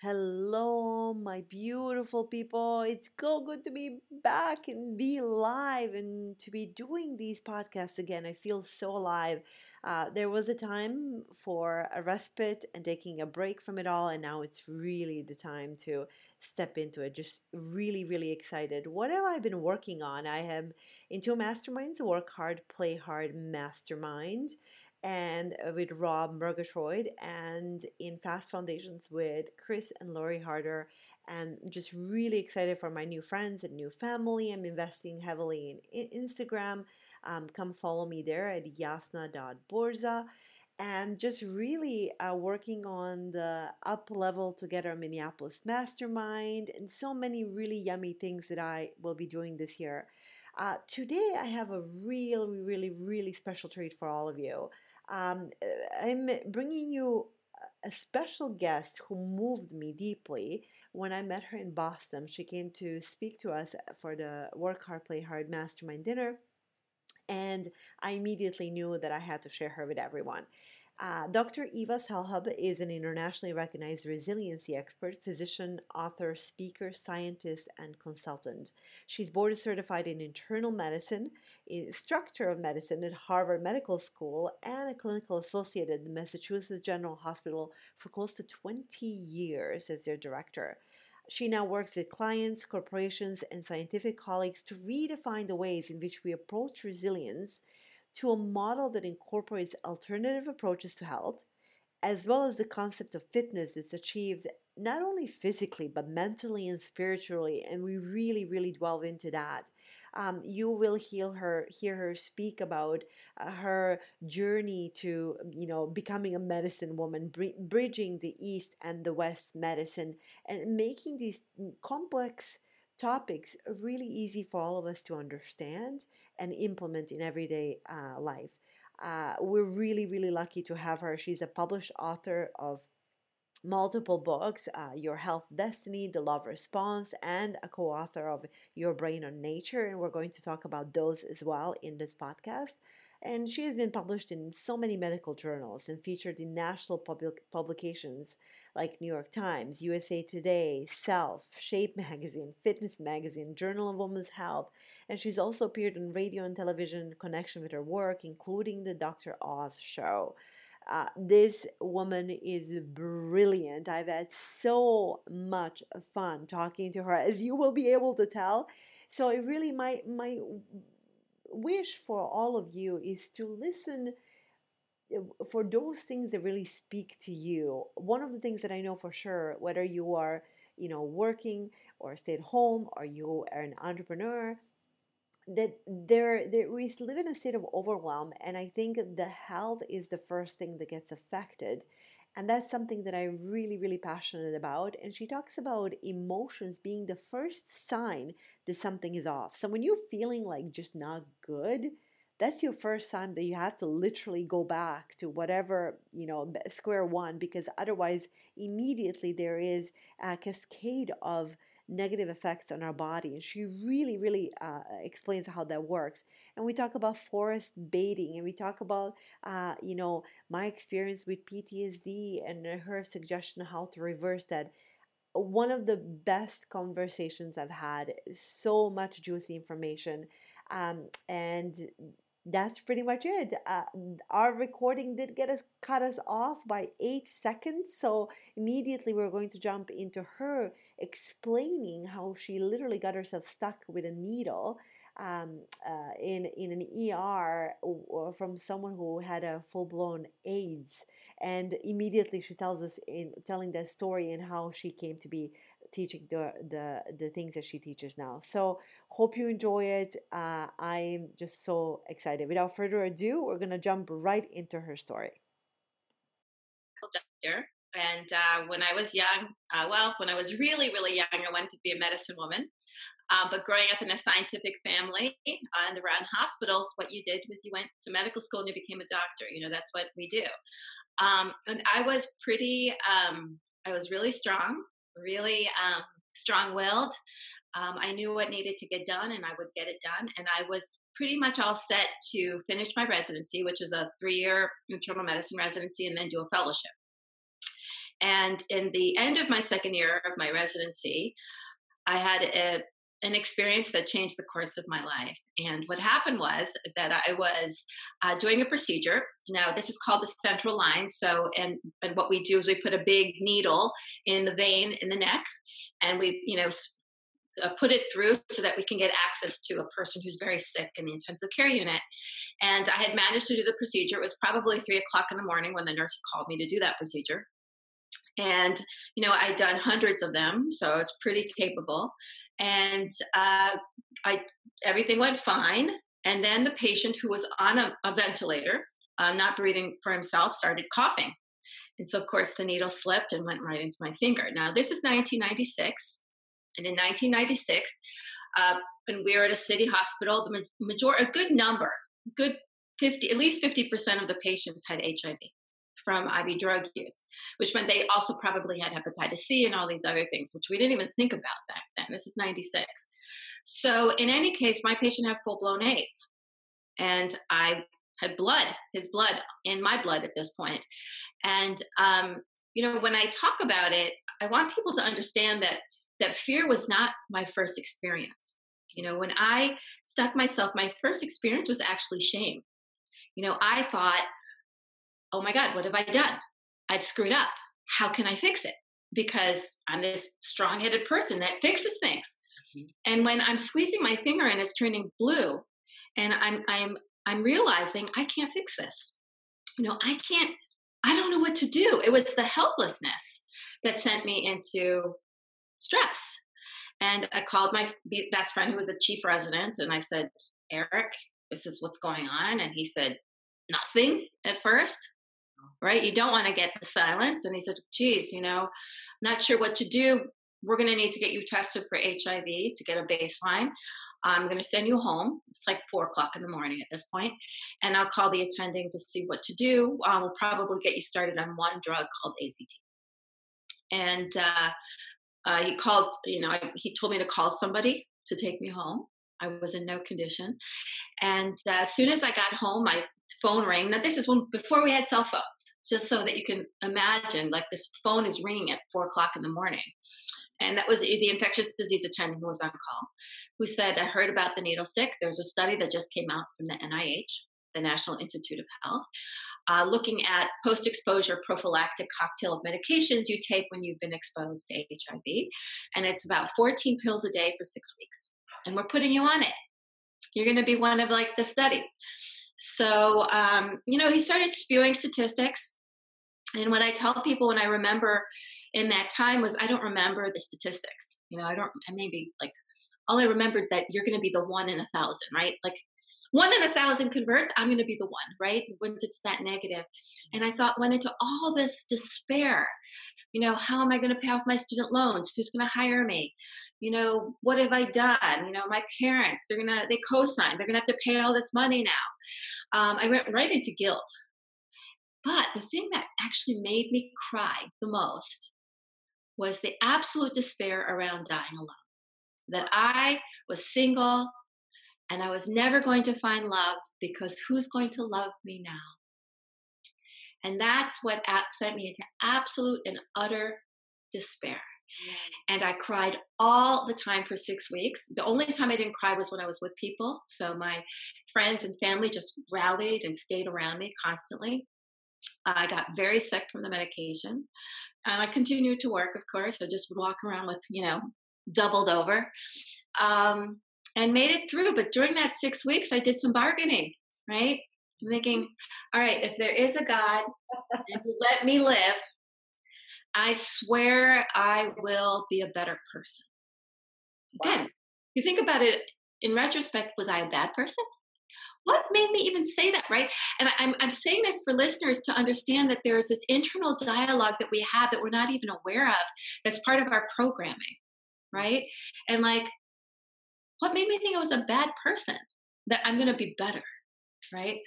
Hello, my beautiful people. It's so good to be back and be live and to be doing these podcasts again. I feel so alive. Uh, there was a time for a respite and taking a break from it all, and now it's really the time to step into it. Just really, really excited. What have I been working on? I am into a masterminds, work hard, play hard mastermind and with Rob Murgatroyd and in Fast Foundations with Chris and Lori Harder. And just really excited for my new friends and new family. I'm investing heavily in Instagram. Um, come follow me there at yasna.borza. And just really uh, working on the up level together Minneapolis mastermind and so many really yummy things that I will be doing this year. Uh, today, I have a really, really, really special treat for all of you. Um, I'm bringing you a special guest who moved me deeply when I met her in Boston. She came to speak to us for the Work Hard, Play Hard Mastermind Dinner, and I immediately knew that I had to share her with everyone. Uh, Dr. Eva Selhub is an internationally recognized resiliency expert, physician, author, speaker, scientist, and consultant. She's board certified in internal medicine, instructor of medicine at Harvard Medical School, and a clinical associate at the Massachusetts General Hospital for close to 20 years as their director. She now works with clients, corporations, and scientific colleagues to redefine the ways in which we approach resilience to a model that incorporates alternative approaches to health, as well as the concept of fitness that's achieved not only physically, but mentally and spiritually. And we really, really delve into that. Um, you will hear her, hear her speak about uh, her journey to, you know, becoming a medicine woman, br- bridging the East and the West medicine, and making these complex topics really easy for all of us to understand and implement in everyday uh, life. Uh, we're really, really lucky to have her. She's a published author of multiple books uh, Your Health Destiny, The Love Response, and a co author of Your Brain on Nature. And we're going to talk about those as well in this podcast and she has been published in so many medical journals and featured in national public publications like New York Times, USA Today, Self, Shape Magazine, Fitness Magazine, Journal of Women's Health, and she's also appeared on radio and television in connection with her work, including the Dr. Oz show. Uh, this woman is brilliant. I've had so much fun talking to her, as you will be able to tell. So it really my my wish for all of you is to listen eh, for those things that really speak to you. One of the things that I know for sure, whether you are, you know, working or stay at home or you are an entrepreneur, that there there we live in a state of overwhelm and i think the health is the first thing that gets affected and that's something that I'm really, really passionate about. And she talks about emotions being the first sign that something is off. So when you're feeling like just not good, that's your first sign that you have to literally go back to whatever, you know, square one, because otherwise, immediately there is a cascade of negative effects on our body. And she really, really uh, explains how that works. And we talk about forest bathing and we talk about, uh, you know, my experience with PTSD and her suggestion how to reverse that one of the best conversations I've had. So much juicy information. Um, and that's pretty much it. Uh, our recording did get us cut us off by eight seconds, so immediately we're going to jump into her explaining how she literally got herself stuck with a needle um, uh, in in an ER from someone who had a full blown AIDS, and immediately she tells us in telling that story and how she came to be teaching the the the things that she teaches now. So hope you enjoy it. Uh, I'm just so excited. Without further ado, we're gonna jump right into her story. Doctor And uh, when I was young, uh, well, when I was really, really young, I wanted to be a medicine woman. Um, but growing up in a scientific family and around hospitals, what you did was you went to medical school and you became a doctor. You know, that's what we do. Um, and I was pretty, um, I was really strong, really um, strong willed. Um, I knew what needed to get done and I would get it done. And I was pretty much all set to finish my residency, which is a three year internal medicine residency, and then do a fellowship. And in the end of my second year of my residency, I had a, an experience that changed the course of my life. And what happened was that I was uh, doing a procedure. Now, this is called the central line. So, and and what we do is we put a big needle in the vein in the neck, and we, you know, uh, put it through so that we can get access to a person who's very sick in the intensive care unit. And I had managed to do the procedure. It was probably three o'clock in the morning when the nurse called me to do that procedure and you know i'd done hundreds of them so i was pretty capable. And uh, i everything went fine. And then the patient who was on a, a ventilator um, not breathing for himself started coughing. And so of course the needle slipped and went right into my finger. Now this is 1996 and in 1996 uh, when we were at a city hospital the major a good number good 50 at least 50% of the patients had hiv from IV drug use, which meant they also probably had hepatitis C and all these other things, which we didn't even think about back then. This is 96. So, in any case, my patient had full blown AIDS. And I had blood, his blood, in my blood at this point. And, um, you know, when I talk about it, I want people to understand that that fear was not my first experience. You know, when I stuck myself, my first experience was actually shame. You know, I thought oh my God, what have I done? I've screwed up. How can I fix it? Because I'm this strong headed person that fixes things. Mm-hmm. And when I'm squeezing my finger and it's turning blue, and I'm I'm I'm realizing I can't fix this. You know, I can't, I don't know what to do. It was the helplessness that sent me into stress. And I called my best friend who was a chief resident and I said, Eric, this is what's going on. And he said, nothing at first right? You don't want to get the silence. And he said, geez, you know, not sure what to do. We're going to need to get you tested for HIV to get a baseline. I'm going to send you home. It's like four o'clock in the morning at this point, and I'll call the attending to see what to do. Um, we'll probably get you started on one drug called AZT. And uh, uh, he called, you know, he told me to call somebody to take me home. I was in no condition. And uh, as soon as I got home, my phone rang. Now, this is when before we had cell phones, just so that you can imagine, like this phone is ringing at four o'clock in the morning. And that was the infectious disease attendant who was on call, who said, I heard about the needle stick. There's a study that just came out from the NIH, the National Institute of Health, uh, looking at post exposure prophylactic cocktail of medications you take when you've been exposed to HIV. And it's about 14 pills a day for six weeks and we're putting you on it. You're going to be one of like the study. So, um, you know, he started spewing statistics. And what I tell people when I remember in that time was I don't remember the statistics. You know, I don't, I maybe like, all I remember is that you're going to be the one in a thousand, right? Like one in a thousand converts, I'm going to be the one, right? When it's that negative. And I thought, went into all this despair. You know, how am I going to pay off my student loans? Who's going to hire me? You know, what have I done? You know, my parents, they're going to, they co sign, they're going to have to pay all this money now. Um, I went right into guilt. But the thing that actually made me cry the most was the absolute despair around dying alone. That I was single and I was never going to find love because who's going to love me now? And that's what sent me into absolute and utter despair. And I cried all the time for six weeks. The only time I didn't cry was when I was with people. So my friends and family just rallied and stayed around me constantly. I got very sick from the medication. And I continued to work, of course. I just would walk around with, you know, doubled over. Um, and made it through. But during that six weeks, I did some bargaining, right? I'm thinking, all right, if there is a God and you let me live, I swear I will be a better person. Wow. Again, you think about it in retrospect, was I a bad person? what made me even say that, right? And I'm, I'm saying this for listeners to understand that there is this internal dialogue that we have that we're not even aware of that's part of our programming, right? And like, what made me think I was a bad person? That I'm going to be better, right?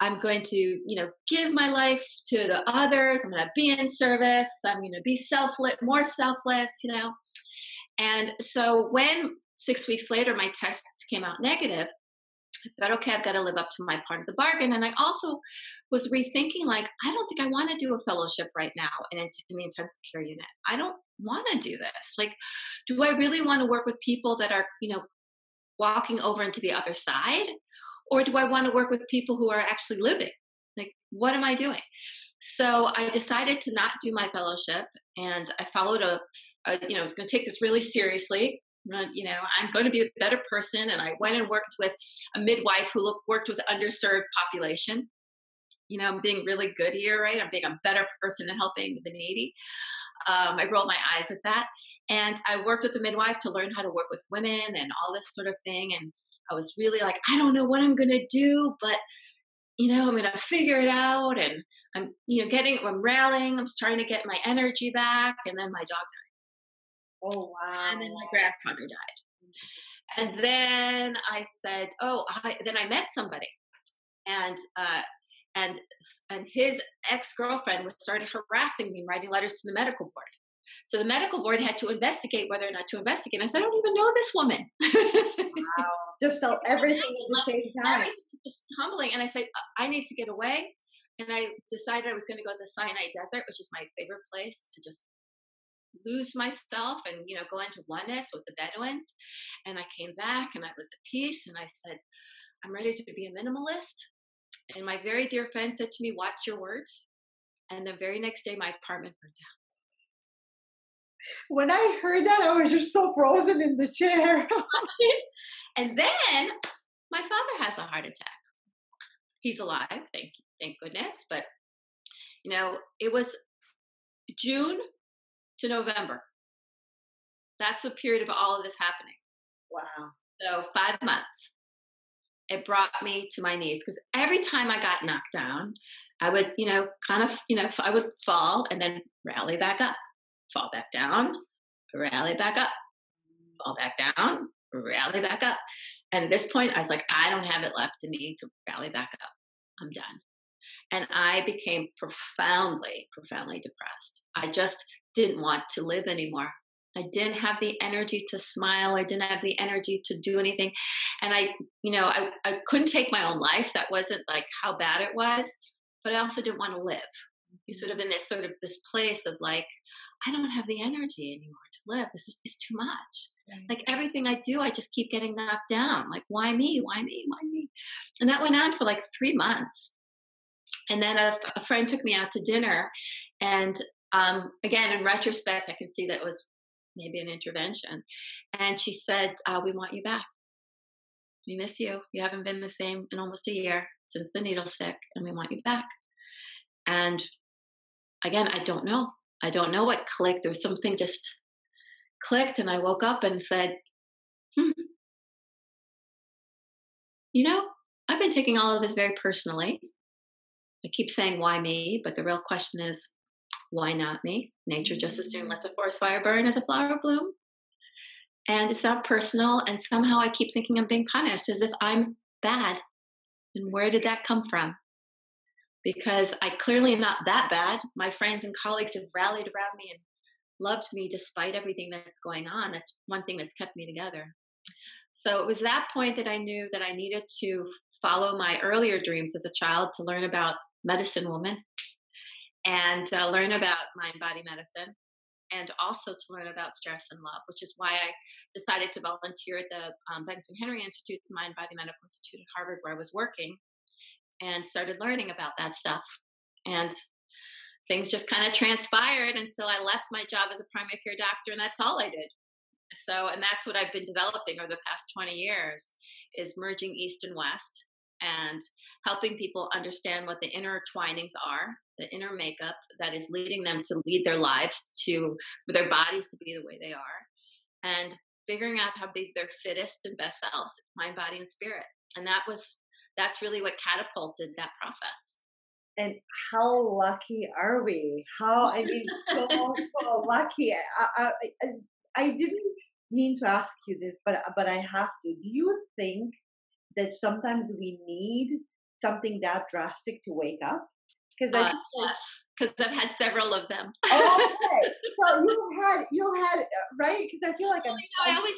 I'm going to, you know, give my life to the others. I'm going to be in service. I'm going to be selfless, more selfless, you know. And so when six weeks later my test came out negative, I thought, okay, I've got to live up to my part of the bargain. And I also was rethinking, like, I don't think I want to do a fellowship right now in, in the intensive care unit. I don't want to do this. Like, do I really want to work with people that are, you know, walking over into the other side? Or do I want to work with people who are actually living? Like, what am I doing? So I decided to not do my fellowship and I followed a, a you know, I was going to take this really seriously uh, you know i'm going to be a better person and i went and worked with a midwife who looked, worked with underserved population you know i'm being really good here right i'm being a better person and helping the needy um, i rolled my eyes at that and i worked with the midwife to learn how to work with women and all this sort of thing and i was really like i don't know what i'm going to do but you know i'm going to figure it out and i'm you know getting i'm rallying i'm trying to get my energy back and then my dog died. Oh wow! And then my grandfather died. And then I said, "Oh," I, then I met somebody, and uh, and and his ex girlfriend was started harassing me, writing letters to the medical board. So the medical board had to investigate whether or not to investigate. I said, I don't even know this woman. wow! Just felt everything at the same time. Everything just humbling. And I said, uh, I need to get away. And I decided I was going to go to the Sinai Desert, which is my favorite place to just lose myself and you know go into oneness with the bedouins and i came back and i was at peace and i said i'm ready to be a minimalist and my very dear friend said to me watch your words and the very next day my apartment burned down when i heard that i was just so frozen in the chair and then my father has a heart attack he's alive thank thank goodness but you know it was june to November. That's the period of all of this happening. Wow. So five months. It brought me to my knees because every time I got knocked down, I would, you know, kind of, you know, I would fall and then rally back up, fall back down, rally back up, fall back down, rally back up. And at this point, I was like, I don't have it left in me to rally back up. I'm done. And I became profoundly, profoundly depressed. I just didn't want to live anymore. I didn't have the energy to smile. I didn't have the energy to do anything. And I, you know, I, I couldn't take my own life. That wasn't like how bad it was, but I also didn't want to live. You sort of in this sort of this place of like, I don't have the energy anymore to live. This is, is too much. Right. Like everything I do, I just keep getting knocked down. Like, why me? Why me? Why me? And that went on for like three months. And then a, a friend took me out to dinner, and um, again, in retrospect, I can see that was maybe an intervention. And she said, uh, We want you back. We miss you. You haven't been the same in almost a year since the needle stick, and we want you back. And again, I don't know. I don't know what clicked. There was something just clicked, and I woke up and said, hmm. You know, I've been taking all of this very personally. I keep saying, why me? But the real question is, why not me? Nature just assumed lets a forest fire burn as a flower bloom. And it's not personal. And somehow I keep thinking I'm being punished as if I'm bad. And where did that come from? Because I clearly am not that bad. My friends and colleagues have rallied around me and loved me despite everything that's going on. That's one thing that's kept me together. So it was that point that I knew that I needed to follow my earlier dreams as a child to learn about medicine woman and uh, learn about mind body medicine and also to learn about stress and love, which is why I decided to volunteer at the um, Benson Henry Institute, the Mind Body Medical Institute at Harvard, where I was working, and started learning about that stuff. And things just kind of transpired until I left my job as a primary care doctor, and that's all I did. So, and that's what I've been developing over the past 20 years is merging East and West and helping people understand what the intertwinings are, the inner makeup that is leading them to lead their lives to for their bodies to be the way they are, and figuring out how be their fittest and best selves, mind, body, and spirit. And that was that's really what catapulted that process. And how lucky are we? How I mean, so so lucky. I, I I I didn't mean to ask you this, but but I have to. Do you think that sometimes we need something that drastic to wake up? Because uh, yes, because I've had several of them. oh, okay, so you had you had uh, right? Because I feel like well, I'm. You know, I always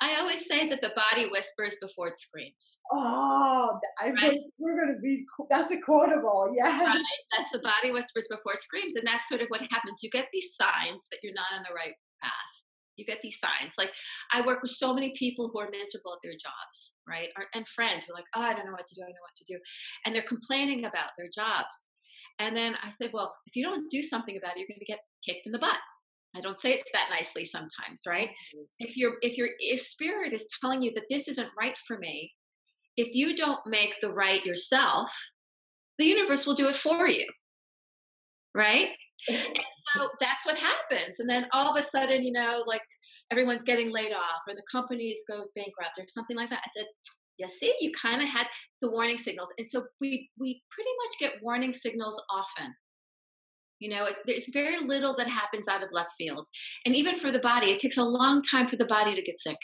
I always say that the body whispers before it screams. Oh, I right? we're going to be. That's a quotable. Yeah. Right. That's the body whispers before it screams, and that's sort of what happens. You get these signs that you're not on the right path. You get these signs. Like I work with so many people who are miserable at their jobs, right? and friends who are like, "Oh, I don't know what to do. I don't know what to do," and they're complaining about their jobs. And then I said, "Well, if you don't do something about it, you're going to get kicked in the butt." I don't say it that nicely sometimes, right? Mm-hmm. If your if your if spirit is telling you that this isn't right for me, if you don't make the right yourself, the universe will do it for you. Right? so that's what happens. And then all of a sudden, you know, like everyone's getting laid off or the companies goes bankrupt or something like that. I said, you see, you kind of had the warning signals. And so we we pretty much get warning signals often you know, it, there's very little that happens out of left field. And even for the body, it takes a long time for the body to get sick.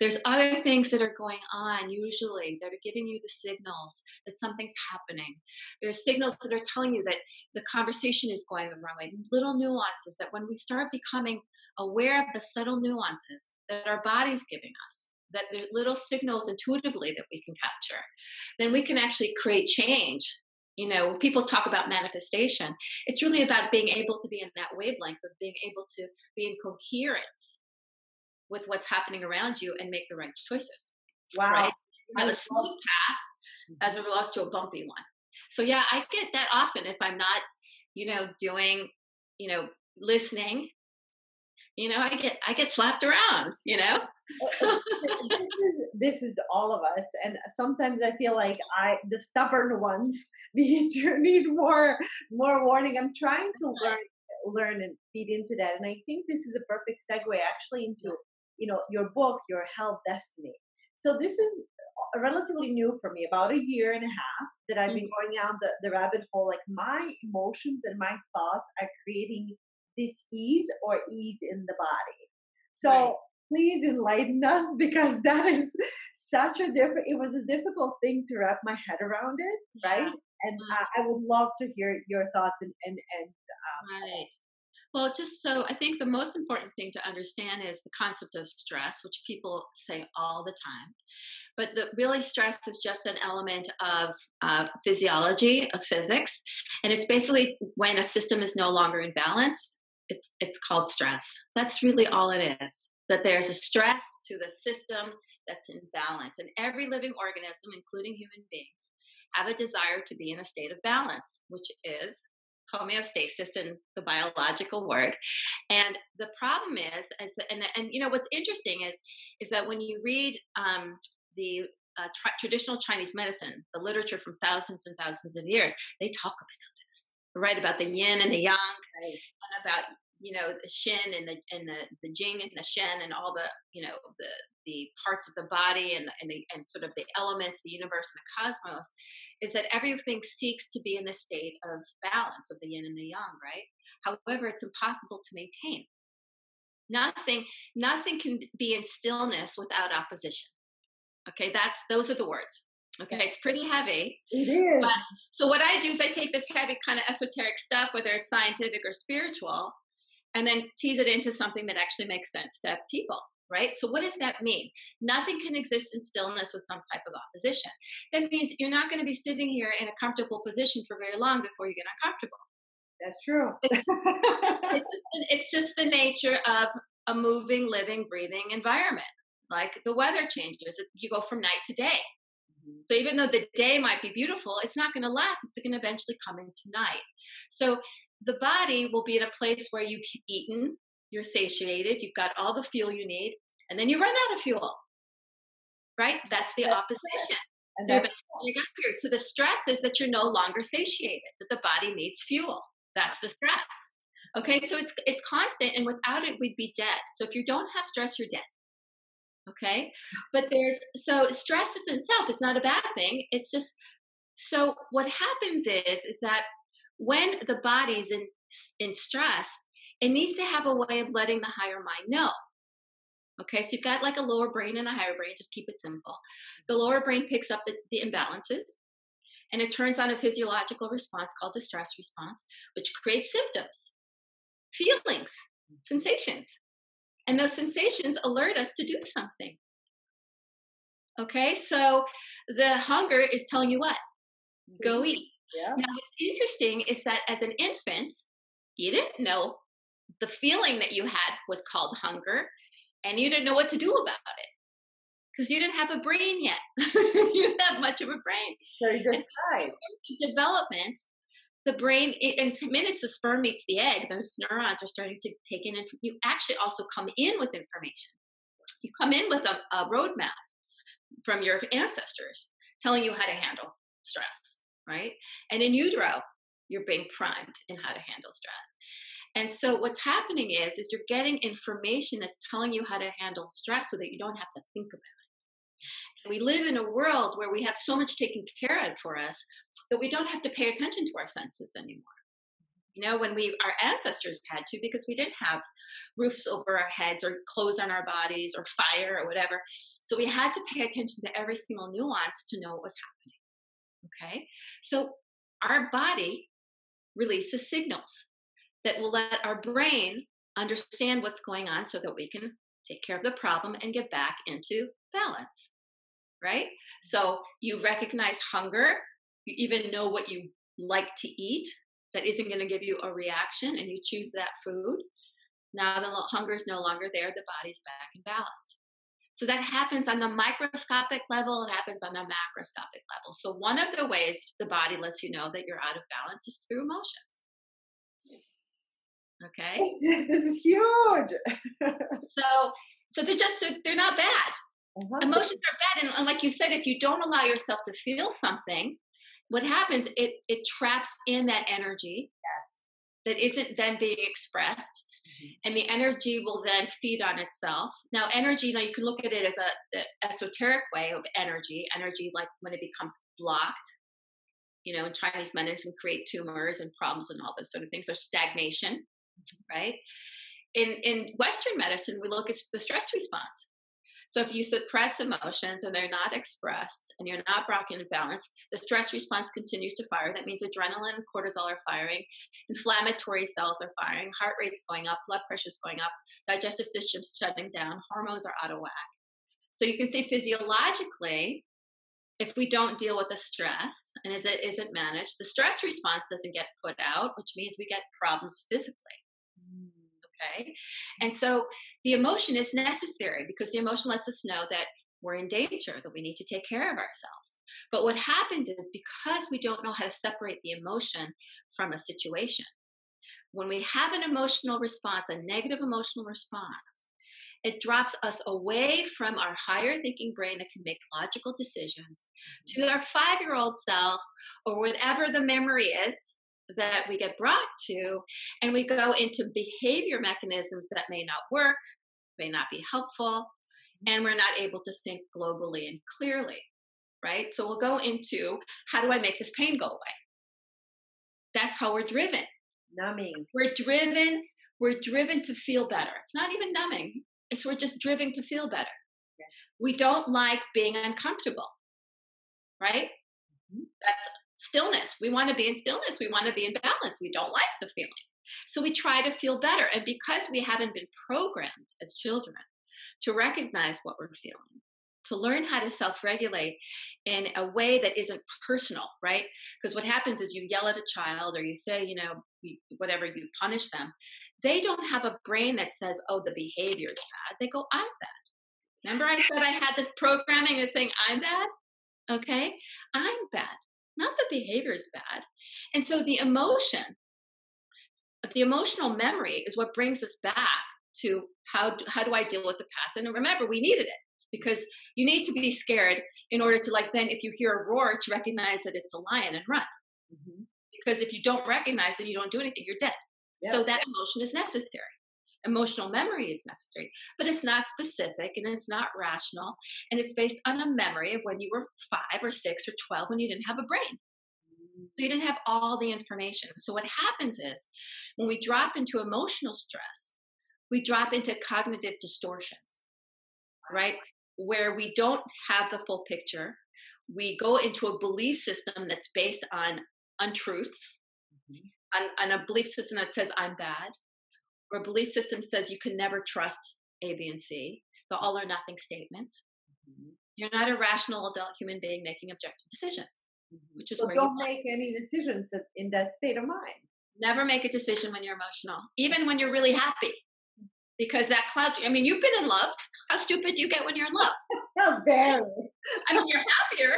There's other things that are going on, usually, that are giving you the signals that something's happening. There's signals that are telling you that the conversation is going the wrong way. Little nuances that when we start becoming aware of the subtle nuances that our body's giving us, that there are little signals intuitively that we can capture, then we can actually create change you know people talk about manifestation it's really about being able to be in that wavelength of being able to be in coherence with what's happening around you and make the right choices wow right? have a smooth path mm-hmm. as opposed to a bumpy one so yeah i get that often if i'm not you know doing you know listening you know i get i get slapped around you know? This is this is all of us and sometimes i feel like i the stubborn ones need need more more warning. I'm trying to learn learn and feed into that and i think this is a perfect segue actually into you know your book your health destiny. So this is relatively new for me about a year and a half that i've been mm-hmm. going down the, the rabbit hole like my emotions and my thoughts are creating this ease or ease in the body. So right. please enlighten us because that is such a different it was a difficult thing to wrap my head around it right? And mm-hmm. uh, i would love to hear your thoughts and and, and um, right. Well just so i think the most important thing to understand is the concept of stress which people say all the time. But the really stress is just an element of uh, physiology of physics and it's basically when a system is no longer in balance it's it's called stress that's really all it is that there's a stress to the system that's in balance. And every living organism, including human beings, have a desire to be in a state of balance, which is homeostasis in the biological word. And the problem is, is and, and you know what's interesting is is that when you read um, the uh, tra- traditional Chinese medicine, the literature from thousands and thousands of years, they talk about right? About the yin and the yang, right. and about you know the shin and the and the the jing and the shen and all the you know the the parts of the body and and the and sort of the elements the universe and the cosmos is that everything seeks to be in the state of balance of the yin and the yang right however it's impossible to maintain nothing nothing can be in stillness without opposition okay that's those are the words Okay, it's pretty heavy. It is. But, so what I do is I take this heavy kind of esoteric stuff, whether it's scientific or spiritual, and then tease it into something that actually makes sense to people right? So, what does that mean? Nothing can exist in stillness with some type of opposition. That means you're not going to be sitting here in a comfortable position for very long before you get uncomfortable. That's true. it's, it's, just, it's just the nature of a moving, living, breathing environment. Like the weather changes, you go from night to day. So even though the day might be beautiful, it's not going to last. It's going to eventually come into night. So the body will be in a place where you've eaten, you're satiated, you've got all the fuel you need, and then you run out of fuel. Right? That's the that's opposition. So the stress is that you're no longer satiated, that the body needs fuel. That's the stress. Okay, so it's it's constant, and without it, we'd be dead. So if you don't have stress, you're dead. Okay. But there's so stress is itself, it's not a bad thing. It's just so what happens is is that when the body's in in stress, it needs to have a way of letting the higher mind know. Okay, so you've got like a lower brain and a higher brain, just keep it simple. The lower brain picks up the, the imbalances and it turns on a physiological response called the stress response, which creates symptoms, feelings, sensations. And those sensations alert us to do something. Okay, so the hunger is telling you what? Go eat. Yeah. Now, what's interesting is that as an infant, you didn't know the feeling that you had was called hunger, and you didn't know what to do about it because you didn't have a brain yet. you didn't have much of a brain. So you just died. Development, the brain, in minutes the sperm meets the egg, those neurons are starting to take in. and You actually also come in with information. You come in with a, a roadmap from your ancestors telling you how to handle stress, right? And in utero, you're being primed in how to handle stress. And so what's happening is is you're getting information that's telling you how to handle stress so that you don't have to think about it. We live in a world where we have so much taken care of for us that we don't have to pay attention to our senses anymore. You know, when we our ancestors had to because we didn't have roofs over our heads or clothes on our bodies or fire or whatever. So we had to pay attention to every single nuance to know what was happening. Okay? So our body releases signals that will let our brain understand what's going on so that we can take care of the problem and get back into balance. Right? So you recognize hunger, you even know what you like to eat that isn't going to give you a reaction, and you choose that food. Now the hunger is no longer there, the body's back in balance. So that happens on the microscopic level, it happens on the macroscopic level. So one of the ways the body lets you know that you're out of balance is through emotions. Okay. this is huge. so so they're just they're not bad. Uh-huh. Emotions are bad, and, and like you said, if you don't allow yourself to feel something, what happens? It it traps in that energy. Yes. That isn't then being expressed, mm-hmm. and the energy will then feed on itself. Now, energy, you know, you can look at it as a, a esoteric way of energy. Energy, like when it becomes blocked, you know, in Chinese medicine, create tumors and problems and all those sort of things, There's stagnation right? In in Western medicine, we look at the stress response. So if you suppress emotions and they're not expressed and you're not brought into balance, the stress response continues to fire. That means adrenaline cortisol are firing, inflammatory cells are firing, heart rate's going up, blood pressure's going up, digestive system's shutting down, hormones are out of whack. So you can say physiologically, if we don't deal with the stress and as it isn't managed, the stress response doesn't get put out, which means we get problems physically. Okay. And so the emotion is necessary because the emotion lets us know that we're in danger, that we need to take care of ourselves. But what happens is because we don't know how to separate the emotion from a situation, when we have an emotional response, a negative emotional response, it drops us away from our higher thinking brain that can make logical decisions mm-hmm. to our five year old self or whatever the memory is that we get brought to, and we go into behavior mechanisms that may not work, may not be helpful, and we're not able to think globally and clearly, right? So we'll go into how do I make this pain go away? That's how we're driven. Numbing. We're driven, we're driven to feel better. It's not even numbing, it's we're just driven to feel better. Yeah. We don't like being uncomfortable, right? Mm-hmm. That's stillness. We want to be in stillness. We want to be in balance. We don't like the feeling. So we try to feel better. And because we haven't been programmed as children to recognize what we're feeling, to learn how to self regulate in a way that isn't personal, right? Because what happens is you yell at a child or you say, you know, whatever, you punish them. They don't have a brain that says, oh, the behavior is bad. They go, I'm bad. Remember, I said I had this programming that's saying, I'm bad? Okay, I'm bad not the behavior is bad. And so the emotion, the emotional memory is what brings us back to how, how do I deal with the past? And remember, we needed it because you need to be scared in order to like then if you hear a roar to recognize that it's a lion and run. Mm-hmm. Because if you don't recognize it, you don't do anything, you're dead. So that emotion is necessary. Emotional memory is necessary, but it's not specific and it's not rational. And it's based on a memory of when you were five or six or 12 when you didn't have a brain. So you didn't have all the information. So what happens is when we drop into emotional stress, we drop into cognitive distortions, right? Where we don't have the full picture. We go into a belief system that's based on untruths, mm-hmm. on, on a belief system that says I'm bad, a belief system says you can never trust A, B, and C, the all or nothing statements. Mm-hmm. You're not a rational adult human being making objective decisions, mm-hmm. which is so don't make any decisions in that state of mind. Never make a decision when you're emotional, even when you're really happy, because that clouds. You. I mean, you've been in love. How stupid do you get when you're in love? Very. I mean, you're happier,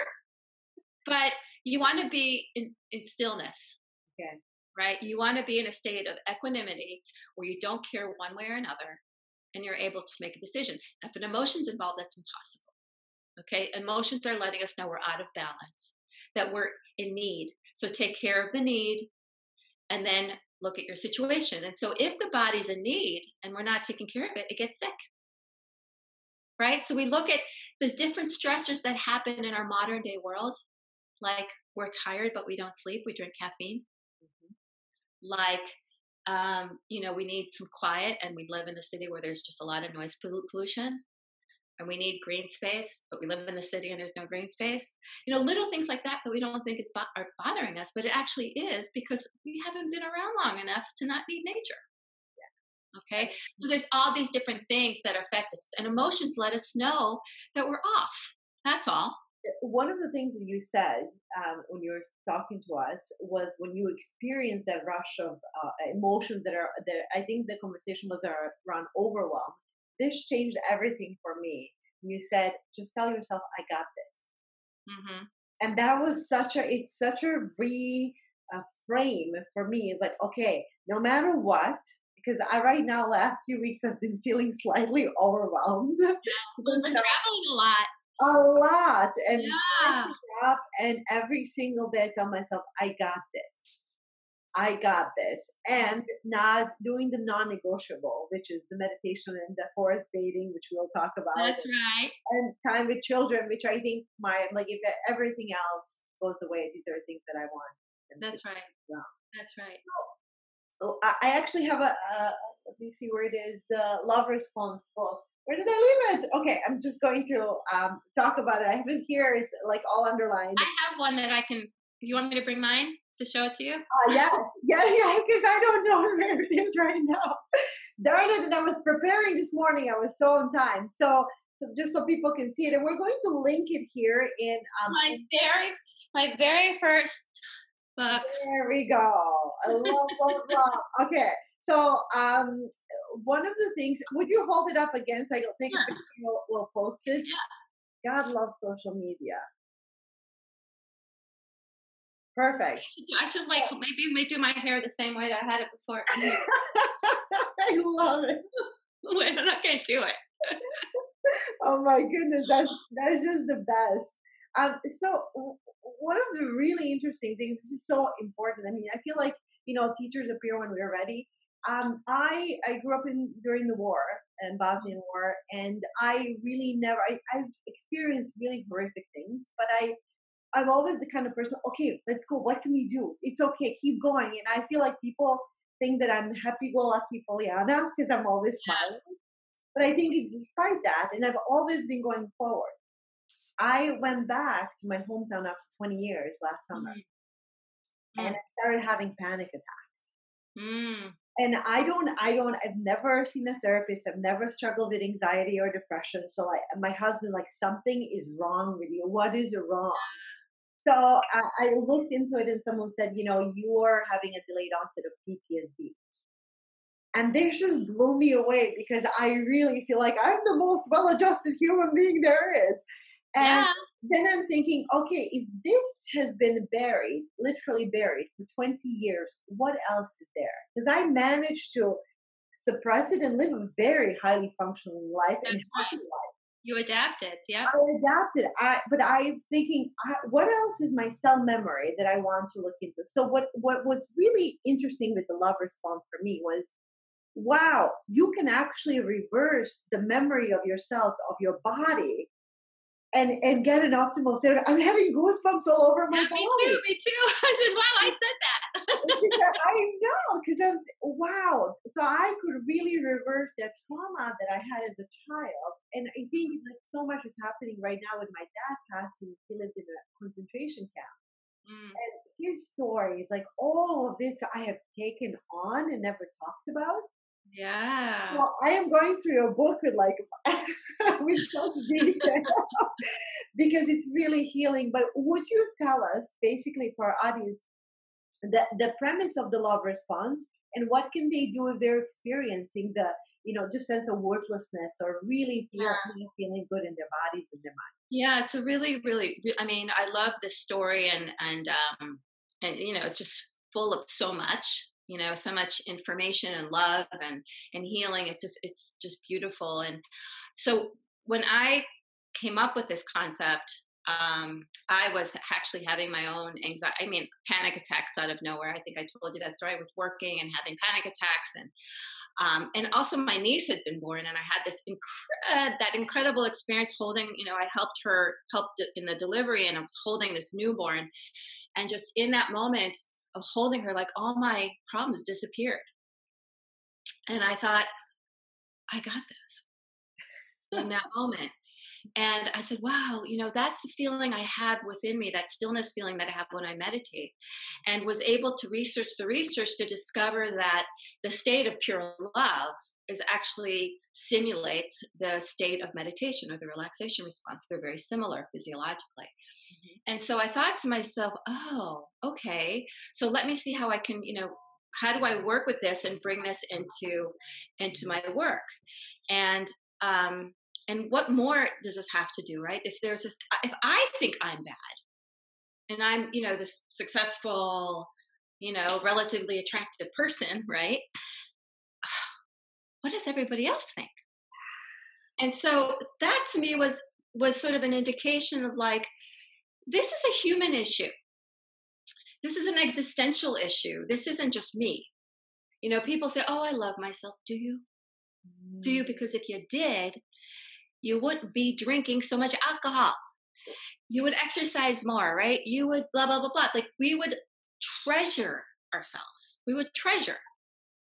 but you want to be in, in stillness. Okay right? You want to be in a state of equanimity where you don't care one way or another and you're able to make a decision. If an emotion's involved, that's impossible. Okay? Emotions are letting us know we're out of balance, that we're in need. So take care of the need and then look at your situation. And so if the body's in need and we're not taking care of it, it gets sick. Right? So we look at the different stressors that happen in our modern day world, like we're tired but we don't sleep, we drink caffeine like um, you know we need some quiet and we live in the city where there's just a lot of noise pollution and we need green space but we live in the city and there's no green space. You know little things like that that we don't think is bo- are bothering us but it actually is because we haven't been around long enough to not need nature. Okay? So there's all these different things that affect us and emotions let us know that we're off. That's all one of the things that you said um, when you were talking to us was when you experienced that rush of uh, emotions that are that I think the conversation was around overwhelm. This changed everything for me. You said, "Just tell yourself, I got this," mm-hmm. and that was such a it's such a re uh, frame for me. It's like, okay, no matter what, because I right now last few weeks I've been feeling slightly overwhelmed. Yeah, we've been traveling a lot a lot and yeah. up and every single day I tell myself I got this. I got this. And not doing the non-negotiable, which is the meditation and the forest bathing, which we'll talk about. That's right. And time with children, which I think my like if everything else goes away, these are things that I want. That's right. Yeah. That's right. So, oh, I actually have a, uh, let me see where it is, the love response book where did I leave it? Okay, I'm just going to um, talk about it. I have it here. It's like all underlined. I have one that I can. You want me to bring mine to show it to you? Uh, yes, yeah, yeah. Because I don't know where it is right now. Darn it! And I was preparing this morning. I was so on time. So, so just so people can see it, and we're going to link it here in um, my very my very first book. There we go. I love, love, love. Okay. So um, one of the things, would you hold it up again so I will take yeah. a picture we'll, we'll post it? Yeah. God loves social media. Perfect. I should, like maybe do my hair the same way that I had it before. I love it. Wait, I'm not gonna do it. oh my goodness, that's that's just the best. Um, so one of the really interesting things. This is so important. I mean, I feel like you know teachers appear when we're ready. Um, I I grew up in during the war and Bosnian War, and I really never I, I've experienced really horrific things, but I I'm always the kind of person. Okay, let's go. What can we do? It's okay. Keep going. And I feel like people think that I'm happy-go-lucky Pollyanna because I'm always smiling. But I think it's despite that, and I've always been going forward. I went back to my hometown after 20 years last summer, mm. and I started having panic attacks. Mm and i don't i don't i've never seen a therapist i've never struggled with anxiety or depression so like my husband like something is wrong with you what is wrong? So I, I looked into it and someone said you know you're having a delayed onset of ptsd and this just blew me away because i really feel like i'm the most well-adjusted human being there is and yeah. then I'm thinking, okay, if this has been buried, literally buried for 20 years, what else is there? Because I managed to suppress it and live a very highly functioning life That's and happy right. life. You adapted, yeah. I adapted. I but I am thinking, what else is my cell memory that I want to look into? So what what was really interesting with the love response for me was wow, you can actually reverse the memory of your cells of your body and and get an optimal state. I'm having goosebumps all over my yeah, body. Me too. Me too. I said, "Wow, I said that." I know because I'm wow. So I could really reverse that trauma that I had as a child, and I think like so much is happening right now with my dad passing. He lived in a concentration camp. Mm. And his stories, like all of this, I have taken on and never talked about. Yeah. Well, I am going through a book with like with such detail because it's really healing. But would you tell us, basically, for our audience, the the premise of the love response and what can they do if they're experiencing the you know just sense of worthlessness or really feel, yeah. feeling good in their bodies and their mind? Yeah, it's a really, really. I mean, I love this story and and um and you know it's just full of so much you know so much information and love and and healing it's just it's just beautiful and so when i came up with this concept um, I was actually having my own anxiety. I mean, panic attacks out of nowhere. I think I told you that story. Was working and having panic attacks, and um, and also my niece had been born, and I had this incre- that incredible experience holding. You know, I helped her helped in the delivery, and I was holding this newborn, and just in that moment, holding her, like all my problems disappeared. And I thought, I got this in that moment. And I said, wow, you know, that's the feeling I have within me, that stillness feeling that I have when I meditate. And was able to research the research to discover that the state of pure love is actually simulates the state of meditation or the relaxation response. They're very similar physiologically. And so I thought to myself, oh, okay. So let me see how I can, you know, how do I work with this and bring this into into my work? And um and what more does this have to do, right? If there's this if I think I'm bad and I'm, you know, this successful, you know, relatively attractive person, right? What does everybody else think? And so that to me was was sort of an indication of like this is a human issue. This is an existential issue. This isn't just me. You know, people say, "Oh, I love myself." Do you? Mm. Do you? Mm. Because if you did, you wouldn't be drinking so much alcohol. You would exercise more, right? You would blah blah blah blah. Like we would treasure ourselves. We would treasure,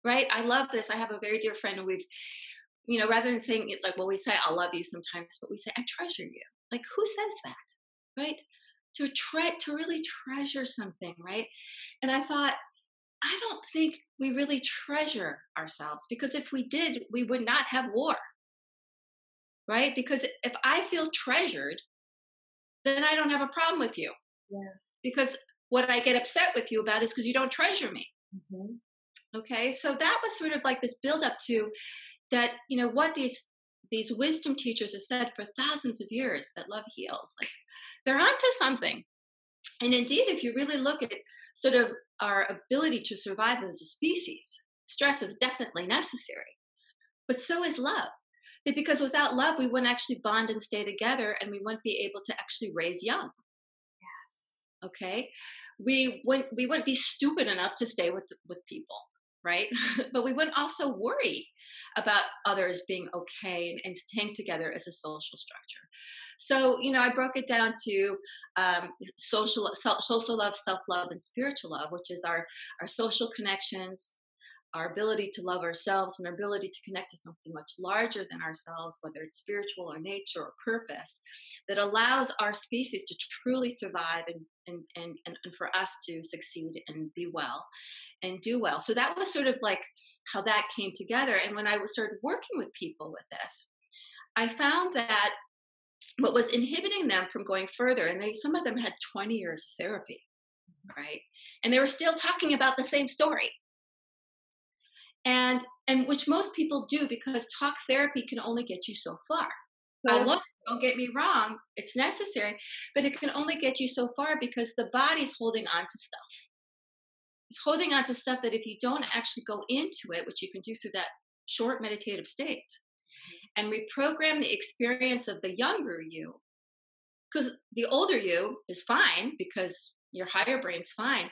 right? I love this. I have a very dear friend, and we've you know, rather than saying it like, well, we say, I love you sometimes, but we say, I treasure you. Like, who says that? Right? To tre- to really treasure something, right? And I thought, I don't think we really treasure ourselves because if we did, we would not have war. Right? Because if I feel treasured, then I don't have a problem with you. Yeah. Because what I get upset with you about is because you don't treasure me. Mm-hmm. Okay. So that was sort of like this build up to that you know what these these wisdom teachers have said for thousands of years that love heals like they're onto something. And indeed if you really look at sort of our ability to survive as a species stress is definitely necessary but so is love. Because without love we wouldn't actually bond and stay together and we wouldn't be able to actually raise young. Yes. Okay? We wouldn't we wouldn't be stupid enough to stay with with people right but we wouldn't also worry about others being okay and, and staying together as a social structure. So, you know, I broke it down to um, social, social love, self love, and spiritual love, which is our, our social connections, our ability to love ourselves and our ability to connect to something much larger than ourselves, whether it's spiritual or nature or purpose, that allows our species to truly survive and, and, and, and for us to succeed and be well and do well. So that was sort of like how that came together. And when I started working with people with this, I found that what was inhibiting them from going further, and they some of them had 20 years of therapy, mm-hmm. right? And they were still talking about the same story. And and which most people do because talk therapy can only get you so far. I love it, don't get me wrong, it's necessary, but it can only get you so far because the body's holding on to stuff It's holding on to stuff that if you don't actually go into it, which you can do through that short meditative state, mm-hmm. and reprogram the experience of the younger you, because the older you is fine because your higher brain's fine,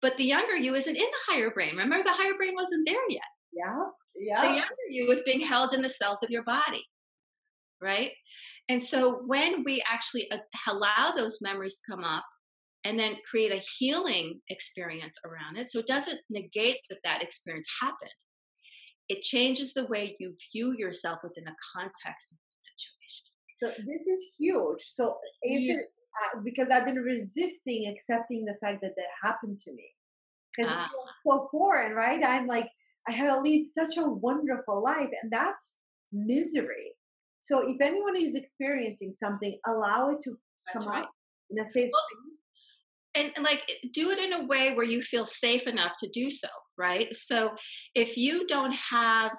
but the younger you isn't in the higher brain. Remember, the higher brain wasn't there yet. Yeah. Yeah. The younger you is being held in the cells of your body. Right. And so when we actually allow those memories to come up and then create a healing experience around it, so it doesn't negate that that experience happened, it changes the way you view yourself within the context of the situation. So this is huge. So uh, because I've been resisting accepting the fact that that happened to me because ah. it feels so foreign, right? I'm like I have lead such a wonderful life, and that's misery. So if anyone is experiencing something, allow it to that's come right. up in a safe well, and, and like do it in a way where you feel safe enough to do so right? So if you don't have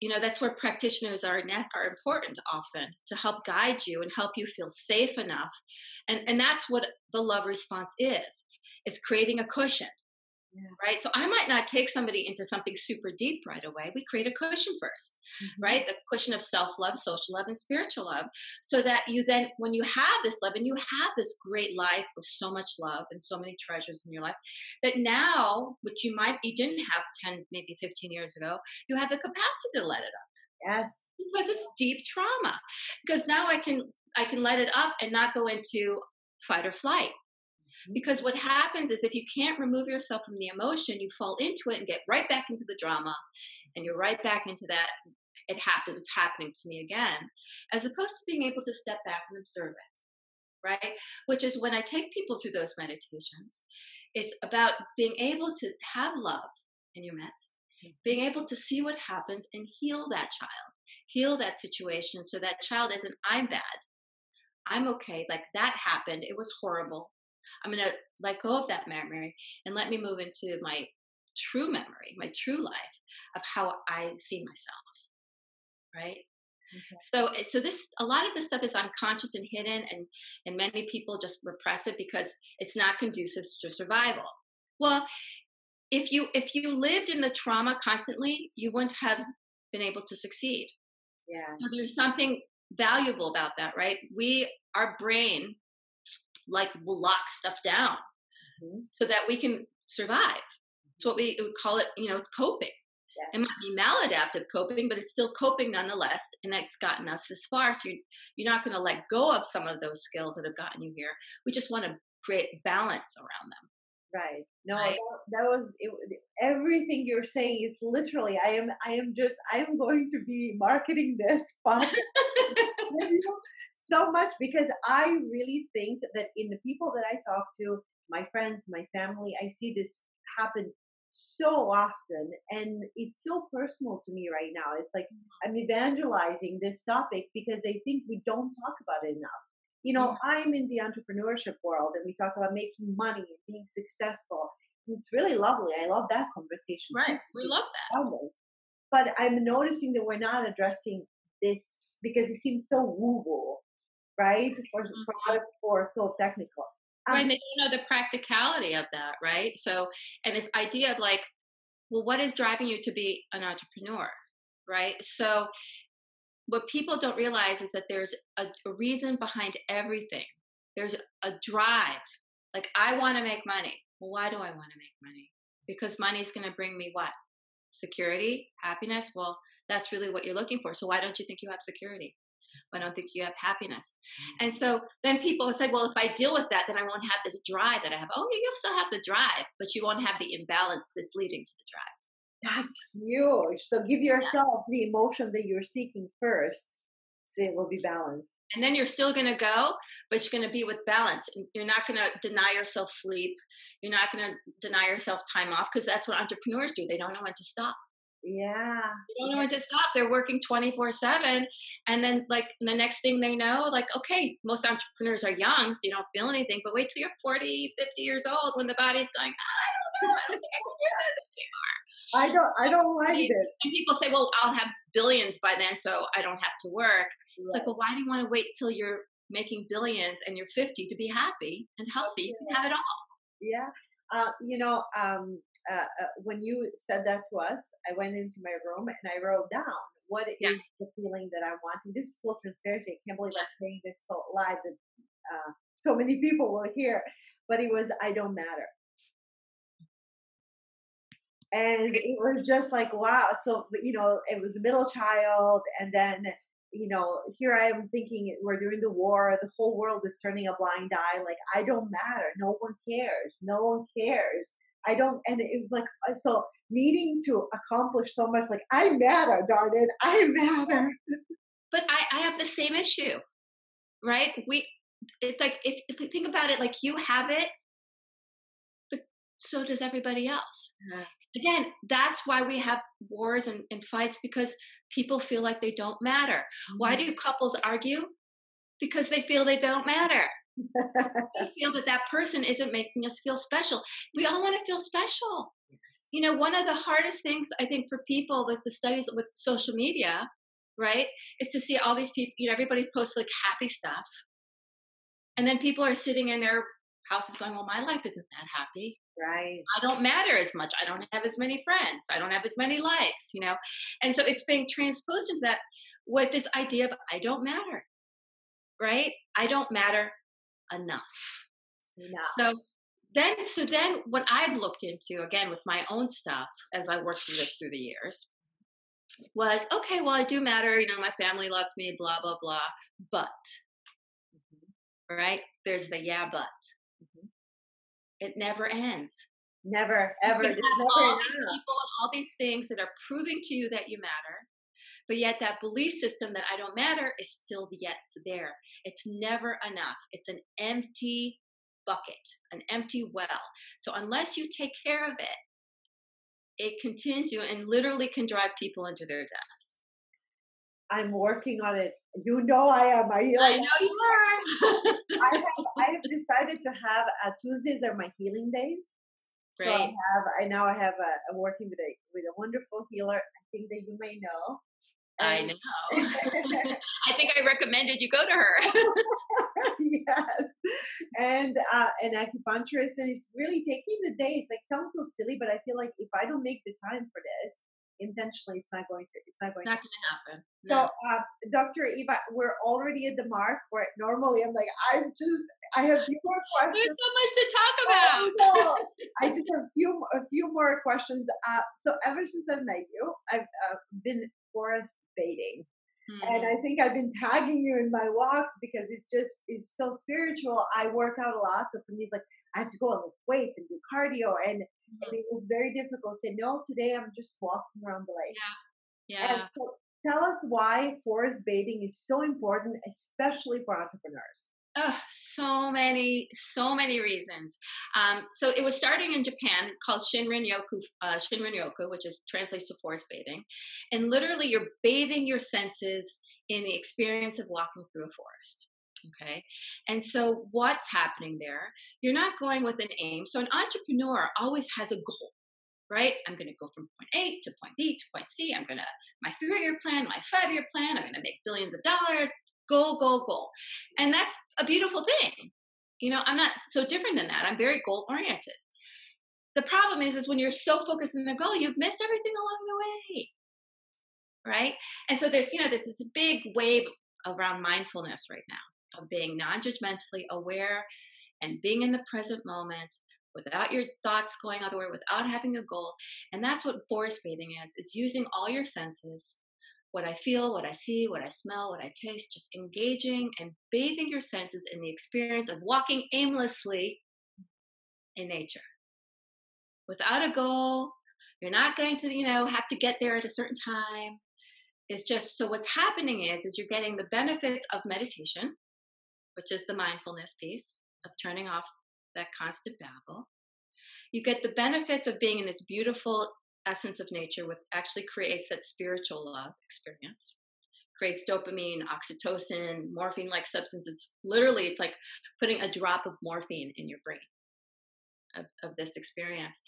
you know that's where practitioners are are important often to help guide you and help you feel safe enough and and that's what the love response is. It's creating a cushion yeah. right so i might not take somebody into something super deep right away we create a cushion 1st mm-hmm. right the cushion of self-love social love and spiritual love so that you then when you have this love and you have this great life with so much love and so many treasures in your life that now which you might you didn't have 10 maybe 15 years ago you have the capacity to let it up yes because it's deep trauma because now i can i can let it up and not go into fight or flight. Because what happens is if you can't remove yourself from the emotion, you fall into it and get right back into the drama and you're right back into that it happens it's happening to me again as opposed to being able to step back and observe it right which is when i take people through those meditations it's about being able to have love in your midst mm-hmm. being able to see what happens and heal that child heal that situation so that child isn't i'm bad i'm okay like that happened it was horrible I'm going to let go of that memory and let me move into my true memory, my true life of how I see myself. Right? Okay. So, eh, so this a lot of this stuff is unconscious and hidden, and and many people just repress it because it's not conducive to survival. Well, if you if you lived in the trauma constantly, you wouldn't have been able to succeed. Yeah. So there's something valuable about that, right? We our brain like will lock stuff down mm-hmm. so that we can survive. It's what we would call it, you know, it's coping. Yeah. It might be maladaptive coping, but it's still coping nonetheless, and that's gotten us this far. So you're, you're not going to let go of some of those skills that have gotten you here. We just want to create balance around them. Right. No? That, that, was it, everything you're saying is literally. I am. I am just. I am going to be marketing this podcast so much because I really think that in the people that I talk to, my friends, my family, I see this happen so often and it's so personal to me right now. It's like mm-hmm. I'm evangelizing this topic because I think we don't talk about it enough. You know, I'm in the entrepreneurship world and we talk about making money and being successful. It's really lovely. I love that conversation. Right. Too. We love that. But I'm noticing that we're not addressing this because it seems so woo woo right? For, mm-hmm. for, for so technical. Um, right, and they don't know the practicality of that, right? So, and this idea of like, well, what is driving you to be an entrepreneur, right? So, what people don't realize is that there's a, a reason behind everything. There's a drive. Like, I want to make money. Well, why do I want to make money? Because money is going to bring me what? Security, happiness. Well, that's really what you're looking for. So, why don't you think you have security? I don't think you have happiness. Mm. And so then people say, well, if I deal with that, then I won't have this drive that I have. Oh, you'll still have the drive, but you won't have the imbalance that's leading to the drive. That's huge. So give yourself the emotion that you're seeking first, so it will be balanced. And then you're still going to go, but you're going to be with balance. You're not going to deny yourself sleep. You're not going to deny yourself time off because that's what entrepreneurs do. They don't know when to stop. Yeah. They don't know when to stop. They're working 24 7. And then, like, the next thing they know, like, okay, most entrepreneurs are young, so you don't feel anything. But wait till you're 40, 50 years old when the body's going, I don't know. I don't think I can do this anymore. I don't, I don't like it. And people say, well, I'll have billions by then, so I don't have to work. Right. It's like, well, why do you want to wait till you're making billions and you're 50 to be happy and healthy? You can have it all. Yeah. Uh, you know, um, uh, uh, when you said that to us, I went into my room and I wrote down what yeah. is the feeling that I'm wanting. This is full transparency. I can't believe I'm saying this so live that uh, so many people will hear. But it was, I don't matter. and it was just like wow so you know it was a middle child and then you know here i am thinking we're during the war the whole world is turning a blind eye like i don't matter no one cares no one cares. I don't and it was like uh, so needing to accomplish so much like i matter darn it i matter. But i i have the same issue right? We it's like if, if think about it like you have it so does everybody else. Uh-huh. Again, that's why we have wars and, and, fights because people feel like they don't matter. Mm-hmm. Why do couples argue? Because they feel they don't matter. they feel that that person isn't making us feel special. We all want to feel special. You know, one of the hardest things I think for people with the studies with social media, right, is to see all these people, you know, everybody posts like happy stuff. And then people are sitting in their houses going, well, my life isn't that happy. Right. I don't matter as much. I don't have as many friends. I don't have as many likes, you know? And so it's being transposed into that with this idea of I don't matter, right? I don't matter enough. No. So then, so then what I've looked into again with my own stuff as I worked through this through the years was okay, well, I do matter. You know, my family loves me, blah, blah, blah. But, mm-hmm. right? There's the yeah, but it never ends. Never, ever. You have all these people and all these things that are proving to you that you matter. But yet, that belief system that I don't matter is still yet there. It's never enough. It's an empty bucket, an empty well. So, unless you take care of it, it continues and literally can drive people into their deaths. I'm working on it. You know I am. I, I know you are. I have I have decided to have uh, Tuesdays are my healing days. Right. So I have I now I have a I'm working with a with a wonderful healer. I think that you may know. I know. I think I recommended you go to her. yes, and uh, an acupuncturist, and it's really taking the day. It's like sounds so silly, but I feel like if I don't make the time for this, intentionally it's not going to it's not going not to happen no. so uh, dr eva we're already at the mark where normally i'm like i'm just i have few more questions there's so much to talk about oh, i just have a few a few more questions uh, so ever since i've met you i've uh, been forest bathing Mm-hmm. And I think I've been tagging you in my walks because it's just it's so spiritual. I work out a lot, so for me, it's like I have to go and lift weights and do cardio, and, mm-hmm. and it was very difficult to say no. Today, I'm just walking around the lake. Yeah, yeah. And so, tell us why forest bathing is so important, especially for entrepreneurs. Oh, so many, so many reasons. Um, so it was starting in Japan called Shinrin Yoku, uh, Shinrin Yoku, which is translates to forest bathing, and literally you're bathing your senses in the experience of walking through a forest. Okay, and so what's happening there? You're not going with an aim. So an entrepreneur always has a goal right? I'm going to go from point A to point B to point C. I'm going to, my three year plan, my five year plan, I'm going to make billions of dollars, goal, goal, goal. And that's a beautiful thing. You know, I'm not so different than that. I'm very goal oriented. The problem is, is when you're so focused on the goal, you've missed everything along the way. Right? And so there's, you know, there's this big wave around mindfulness right now of being non-judgmentally aware and being in the present moment without your thoughts going other way, without having a goal. And that's what forest bathing is, is using all your senses what I feel, what I see, what I smell, what I taste, just engaging and bathing your senses in the experience of walking aimlessly in nature. Without a goal, you're not going to, you know, have to get there at a certain time. It's just so what's happening is is you're getting the benefits of meditation, which is the mindfulness piece of turning off that constant babble. You get the benefits of being in this beautiful essence of nature which actually creates that spiritual love experience. Creates dopamine oxytocin morphine like substances. It's literally it's like putting a drop of morphine in your brain of, of, this experience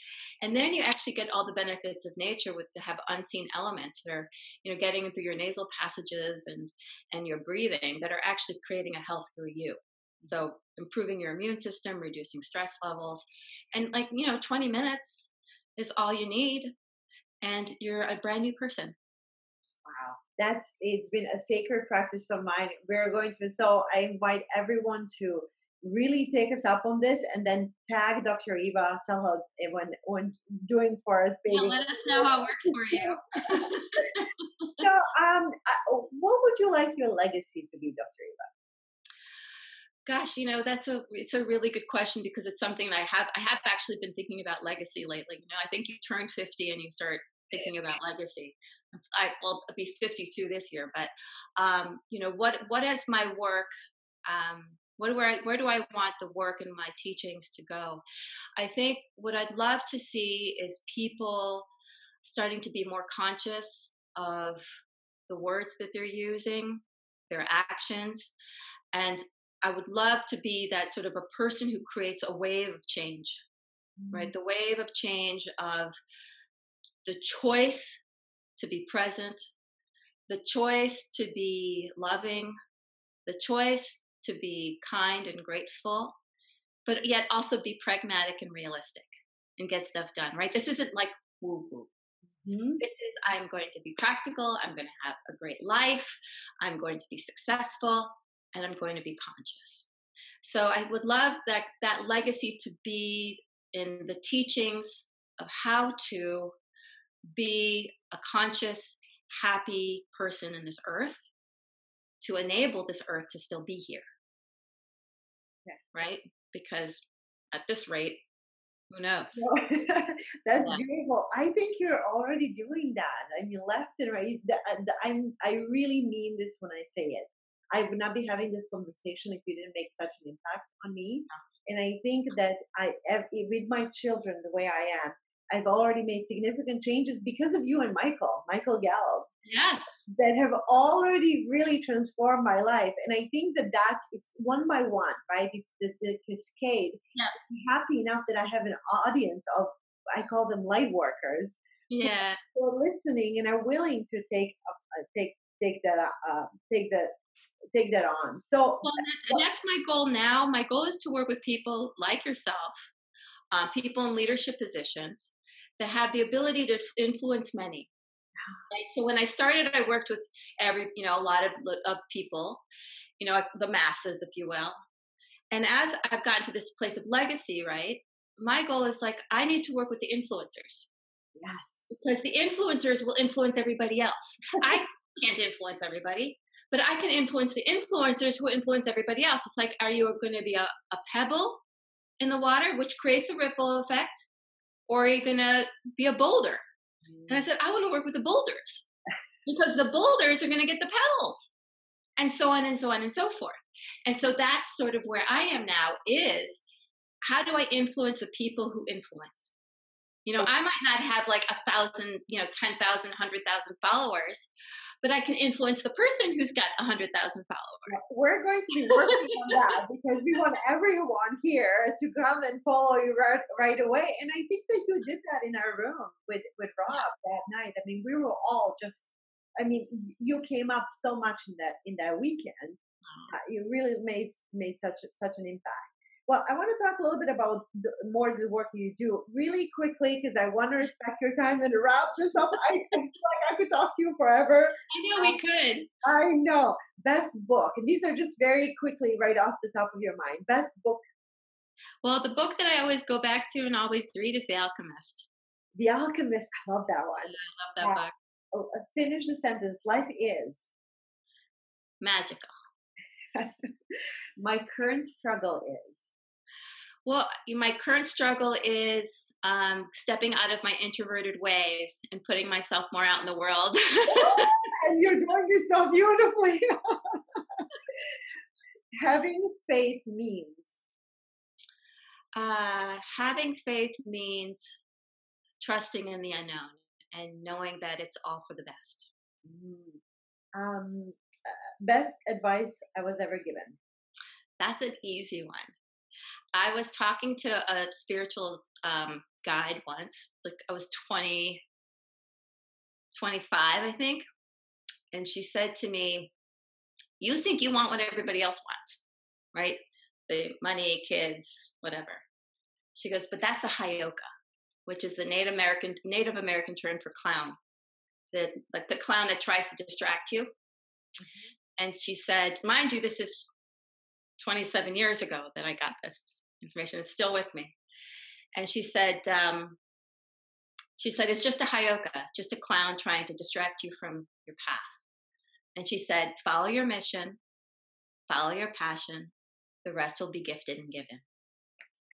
and then you actually get all the benefits of nature with to have unseen elements that are you know getting through your nasal passages and and your breathing that are actually creating a health through you so improving your immune system reducing stress levels and like you know 20 minutes is all you need and you're a brand new person. Wow. That's it's been a sacred practice of mine. We're going to so I invite everyone to really take us up on this and then tag Dr. Eva Selhub when when doing Forest Bathing. Yeah, let us know how it works for you. so, um, what would you like your legacy to be, Dr. Eva? Gosh, you know that's a it's a really good question because it's something I have I have actually been thinking about legacy lately. You know, I think you turn fifty and you start thinking about legacy. I will be 52 this year, but um, you know what what has my work um, what, where, I, where do I want the work and my teachings to go? I think what I'd love to see is people starting to be more conscious of the words that they're using, their actions, and I would love to be that sort of a person who creates a wave of change, mm-hmm. right? The wave of change of the choice to be present, the choice to be loving, the choice to be kind and grateful, but yet also be pragmatic and realistic and get stuff done, right? This isn't like woo woo. Mm-hmm. This is I'm going to be practical, I'm going to have a great life, I'm going to be successful, and I'm going to be conscious. So I would love that that legacy to be in the teachings of how to be a conscious, happy person in this earth to enable this earth to still be here. Right? Because at this rate, who knows? That's yeah. beautiful. I think you're already doing that. I mean, left and right. Uh, I'm, I really mean this when I say it. I would not be having this conversation if you didn't make such an impact on me. And I think that I, with my children, the way I am, I've already made significant changes because of you and Michael, Michael Gallup. Yes. That have already really transformed my life. And I think that that is one by one, right? It's the, the cascade. Yeah. I'm happy enough that I have an audience of, I call them light workers. Yeah. Who are listening and are willing to take, uh, take, take that, uh, take that take that on. So, well, that, that's my goal now. My goal is to work with people like yourself, uh, people in leadership positions that have the ability to influence many. Right. So when I started, I worked with every, you know, a lot of, of people, you know, the masses, if you will. And as I've gotten to this place of legacy, right, my goal is like, I need to work with the influencers. Yes. Because the influencers will influence everybody else. I can't influence everybody, but I can influence the influencers who influence everybody else. It's like, are you going to be a, a pebble in the water, which creates a ripple effect? or are you going to be a boulder? And I said, I want to work with the boulders because the boulders are going to get the pebbles and so on and so on and so forth. And so that's sort of where I am now is how do I influence the people who influence? You know, oh. I might not have like a thousand, you know, 10,000, 100,000 followers, but I can influence the person who's got 100,000 followers. We're going to be working on that because we want everyone here to come and follow you right, right away. And I think that you did that in our room with, with Rob yeah. that night. I mean, we were all just, I mean, you came up so much in that, in that weekend. Uh, you really made, made such, such an impact. Well, I want to talk a little bit about the, more the work you do really quickly because I want to respect your time and wrap this up. I feel like I could talk to you forever. I know we could. I know. Best book. And these are just very quickly right off the top of your mind. Best book. Well, the book that I always go back to and always read is The Alchemist. The Alchemist. I love that one. I love that uh, book. Finish the sentence. Life is magical. My current struggle is well, my current struggle is um, stepping out of my introverted ways and putting myself more out in the world. and you're doing this so beautifully. having faith means? Uh, having faith means trusting in the unknown and knowing that it's all for the best. Mm. Um, uh, best advice I was ever given. That's an easy one. I was talking to a spiritual um, guide once, like I was 20, 25, I think. And she said to me, You think you want what everybody else wants, right? The money, kids, whatever. She goes, But that's a Heyoka, which is the Native American Native American term for clown. The like the clown that tries to distract you. Mm-hmm. And she said, mind you, this is 27 years ago that I got this information. It's still with me. And she said, um, she said, it's just a Heyoka, just a clown trying to distract you from your path. And she said, follow your mission, follow your passion, the rest will be gifted and given.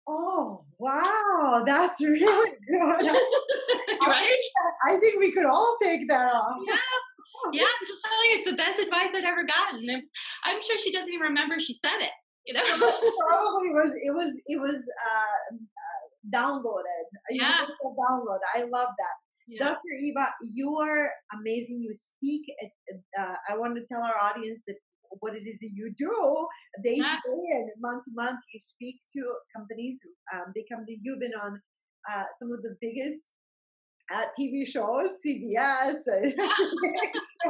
Oh, wow. That's really good. right? I think we could all take that off. Yeah. Yeah, I'm just telling you, it's the best advice I'd ever gotten. I'm sure she doesn't even remember she said it. You know, probably was. It was. It was uh, uh, downloaded. Yeah. download. I love that. Yeah. Dr. Eva, you are amazing. You speak. At, uh, I want to tell our audience that what it is that you do day to day and month to month. You speak to companies. Um, they come to you've been on uh, some of the biggest uh, TV shows, CBS,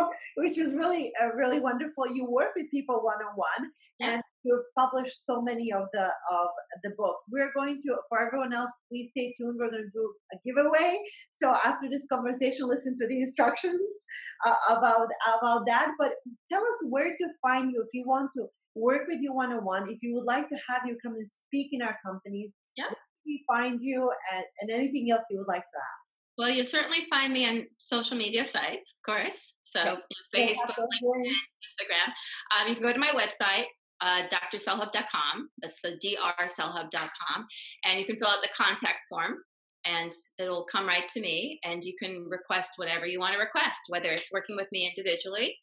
which was really uh, really wonderful. You work with people one on one, and you've published so many of the of the books. We're going to for everyone else. Please stay tuned. We're going to do a giveaway. So after this conversation, listen to the instructions uh, about about that. But tell us where to find you if you want to work with you one on one. If you would like to have you come and speak in our companies. Yeah. We find you and, and anything else you would like to add. Well, you certainly find me on social media sites, of course. So okay. Facebook, LinkedIn, Instagram. Um, you can go to my website, uh, drselhub.com. That's the drselhub.com. And you can fill out the contact form and it'll come right to me. And you can request whatever you want to request, whether it's working with me individually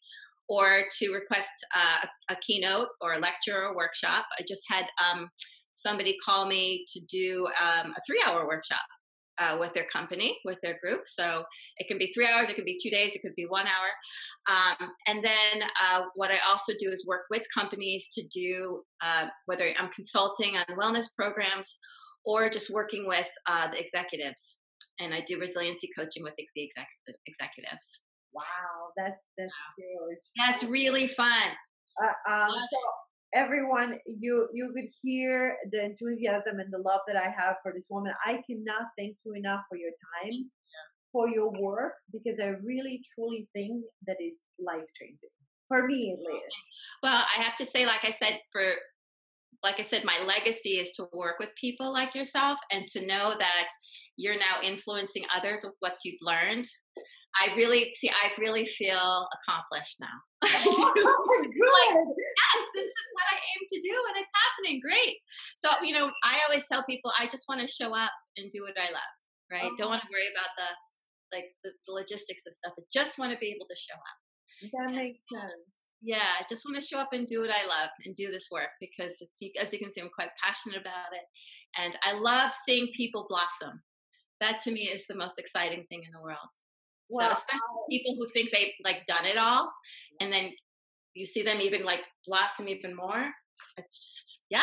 or to request uh, a, a, keynote or a lecture or workshop. I just had um, somebody call me to do um, a three hour workshop uh, with their company, with their group. So it can be three hours, it could be two days, it could be one hour. Um, and then uh, what I also do is work with companies to do uh, whether I'm consulting on wellness programs or just working with uh, the executives. And I do resiliency coaching with the, the exec- executives. Wow, that's that's huge. That's really fun. Uh, um, so everyone you you could hear the enthusiasm and the love that i have for this woman i cannot thank you enough for your time for your work because i really truly think that it's life changing for me at least well i have to say like i said for like i said my legacy is to work with people like yourself and to know that you're now influencing others with what you've learned I really see. I really feel accomplished now. Oh, good. Like, yes, this is what I aim to do, and it's happening. Great. So you know, I always tell people, I just want to show up and do what I love. Right? Don't uh-huh. want to worry about the like the, the, logistics of stuff. I just want to be able to show up. That makes sense. Yeah, I just want to show up and do what I love and do this work because it's, as you can see, I'm quite passionate about it, and I love seeing people blossom. That to me is the most exciting thing in the world. Well, so especially people who think they've like done it all, and then you see them even like blossom even more. It's just yeah.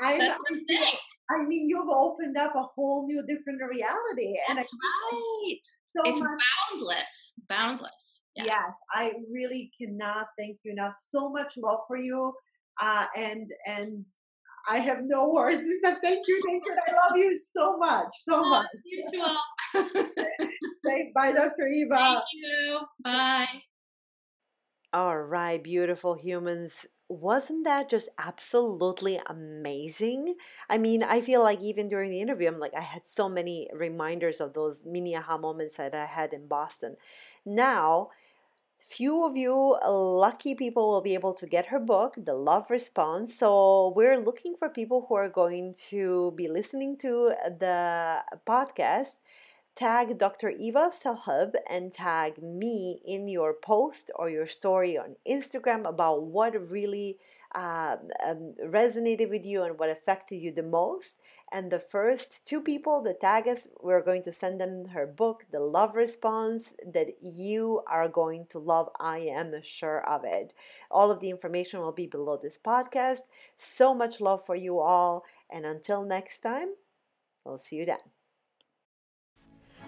I, That's what I'm saying. I mean, you've opened up a whole new different reality, and That's right. So it's much, boundless, boundless. Yeah. Yes, I really cannot thank you enough. So much love for you, uh, and and I have no words except thank you, thank you. I love you so much, so oh, much. You all. Bye, Dr. Eva. Thank you. Bye. All right, beautiful humans. Wasn't that just absolutely amazing? I mean, I feel like even during the interview, I'm like, I had so many reminders of those mini aha moments that I had in Boston. Now, few of you uh, lucky people will be able to get her book, The Love Response. So we're looking for people who are going to be listening to the podcast. Tag Dr. Eva Selhub and tag me in your post or your story on Instagram about what really uh, um, resonated with you and what affected you the most. And the first two people that tag us, we're going to send them her book, The Love Response, that you are going to love. I am sure of it. All of the information will be below this podcast. So much love for you all. And until next time, we'll see you then.